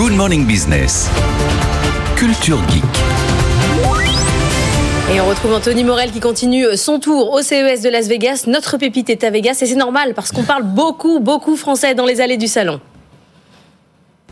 Good Morning Business. Culture Geek. Et on retrouve Anthony Morel qui continue son tour au CES de Las Vegas. Notre pépite est à Vegas et c'est normal parce qu'on parle beaucoup, beaucoup français dans les allées du salon.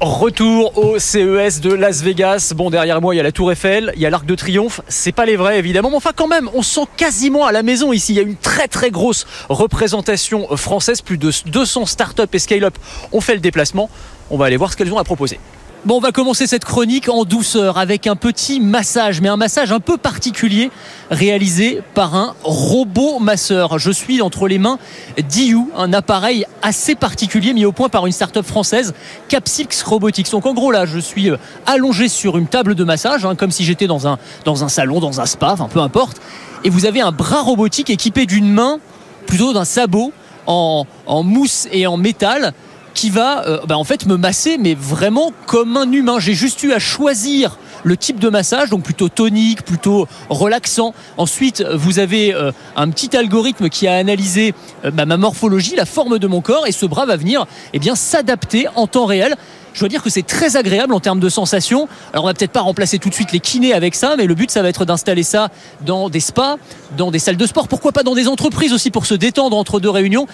Retour au CES de Las Vegas. Bon, derrière moi, il y a la Tour Eiffel, il y a l'Arc de Triomphe. C'est pas les vrais, évidemment, mais enfin, quand même, on sent quasiment à la maison ici. Il y a une très très grosse représentation française. Plus de 200 startups et scale-up ont fait le déplacement. On va aller voir ce qu'elles ont à proposer. Bon, on va commencer cette chronique en douceur avec un petit massage, mais un massage un peu particulier réalisé par un robot masseur. Je suis entre les mains d'IU, un appareil assez particulier mis au point par une start-up française, Capsix Robotics. Donc en gros là, je suis euh, allongé sur une table de massage, hein, comme si j'étais dans un, dans un salon, dans un spa, enfin peu importe. Et vous avez un bras robotique équipé d'une main, plutôt d'un sabot en, en mousse et en métal qui va euh, bah, en fait me masser, mais vraiment comme un humain. J'ai juste eu à choisir le type de massage, donc plutôt tonique, plutôt relaxant. Ensuite, vous avez euh, un petit algorithme qui a analysé euh, bah, ma morphologie, la forme de mon corps, et ce bras va venir eh bien s'adapter en temps réel. Je dois dire que c'est très agréable en termes de sensations. Alors on va peut-être pas remplacer tout de suite les kinés avec ça, mais le but ça va être d'installer ça dans des spas, dans des salles de sport, pourquoi pas dans des entreprises aussi pour se détendre entre deux réunions.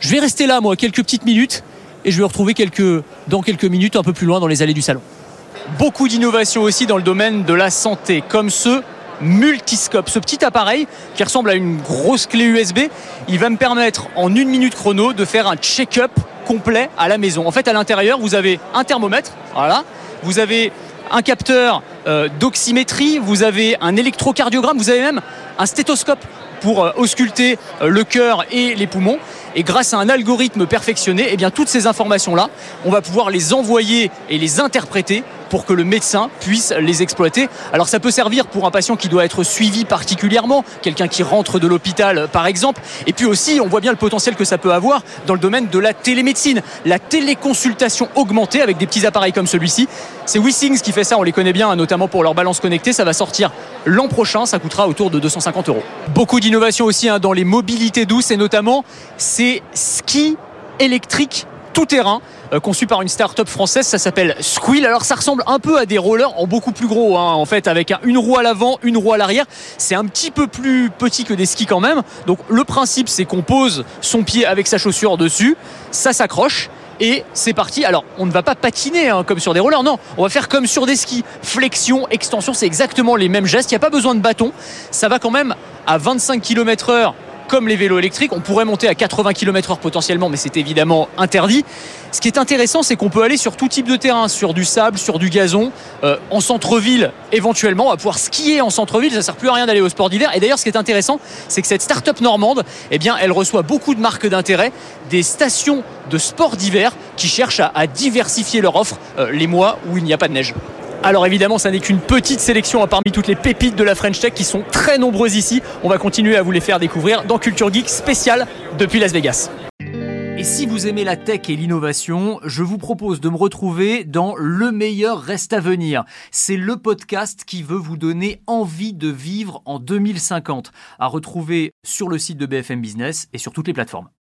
Je vais rester là moi quelques petites minutes et je vais retrouver quelques, dans quelques minutes un peu plus loin dans les allées du salon. Beaucoup d'innovations aussi dans le domaine de la santé, comme ce multiscope, ce petit appareil qui ressemble à une grosse clé USB. Il va me permettre en une minute chrono de faire un check-up complet à la maison. En fait, à l'intérieur, vous avez un thermomètre, voilà, vous avez un capteur euh, d'oxymétrie, vous avez un électrocardiogramme, vous avez même un stéthoscope pour euh, ausculter euh, le cœur et les poumons. Et grâce à un algorithme perfectionné, eh bien, toutes ces informations-là, on va pouvoir les envoyer et les interpréter pour que le médecin puisse les exploiter. Alors ça peut servir pour un patient qui doit être suivi particulièrement, quelqu'un qui rentre de l'hôpital par exemple. Et puis aussi, on voit bien le potentiel que ça peut avoir dans le domaine de la télémédecine, la téléconsultation augmentée avec des petits appareils comme celui-ci. C'est Wissings qui fait ça, on les connaît bien, notamment pour leur balance connectée. Ça va sortir l'an prochain, ça coûtera autour de 250 euros. Beaucoup d'innovations aussi hein, dans les mobilités douces et notamment ces skis électriques tout terrain euh, conçu par une start-up française, ça s'appelle Squill. Alors ça ressemble un peu à des rollers en beaucoup plus gros hein, en fait avec une roue à l'avant, une roue à l'arrière. C'est un petit peu plus petit que des skis quand même. Donc le principe c'est qu'on pose son pied avec sa chaussure dessus, ça s'accroche et c'est parti. Alors, on ne va pas patiner hein, comme sur des rollers, non, on va faire comme sur des skis. Flexion, extension, c'est exactement les mêmes gestes. Il n'y a pas besoin de bâton. Ça va quand même à 25 km/h comme les vélos électriques. On pourrait monter à 80 km/h potentiellement, mais c'est évidemment interdit. Ce qui est intéressant, c'est qu'on peut aller sur tout type de terrain, sur du sable, sur du gazon, euh, en centre-ville éventuellement. On va pouvoir skier en centre-ville, ça ne sert plus à rien d'aller au sport d'hiver. Et d'ailleurs, ce qui est intéressant, c'est que cette start-up normande, eh elle reçoit beaucoup de marques d'intérêt, des stations de sport d'hiver qui cherchent à, diversifier leur offre euh, les mois où il n'y a pas de neige. Alors évidemment, ça n'est qu'une petite sélection parmi toutes les pépites de la French Tech qui sont très nombreuses ici. On va continuer à vous les faire découvrir dans Culture Geek spécial depuis Las Vegas. Et si vous aimez la tech et l'innovation, je vous propose de me retrouver dans Le meilleur reste à venir. C'est le podcast qui veut vous donner envie de vivre en 2050, à retrouver sur le site de BFM Business et sur toutes les plateformes.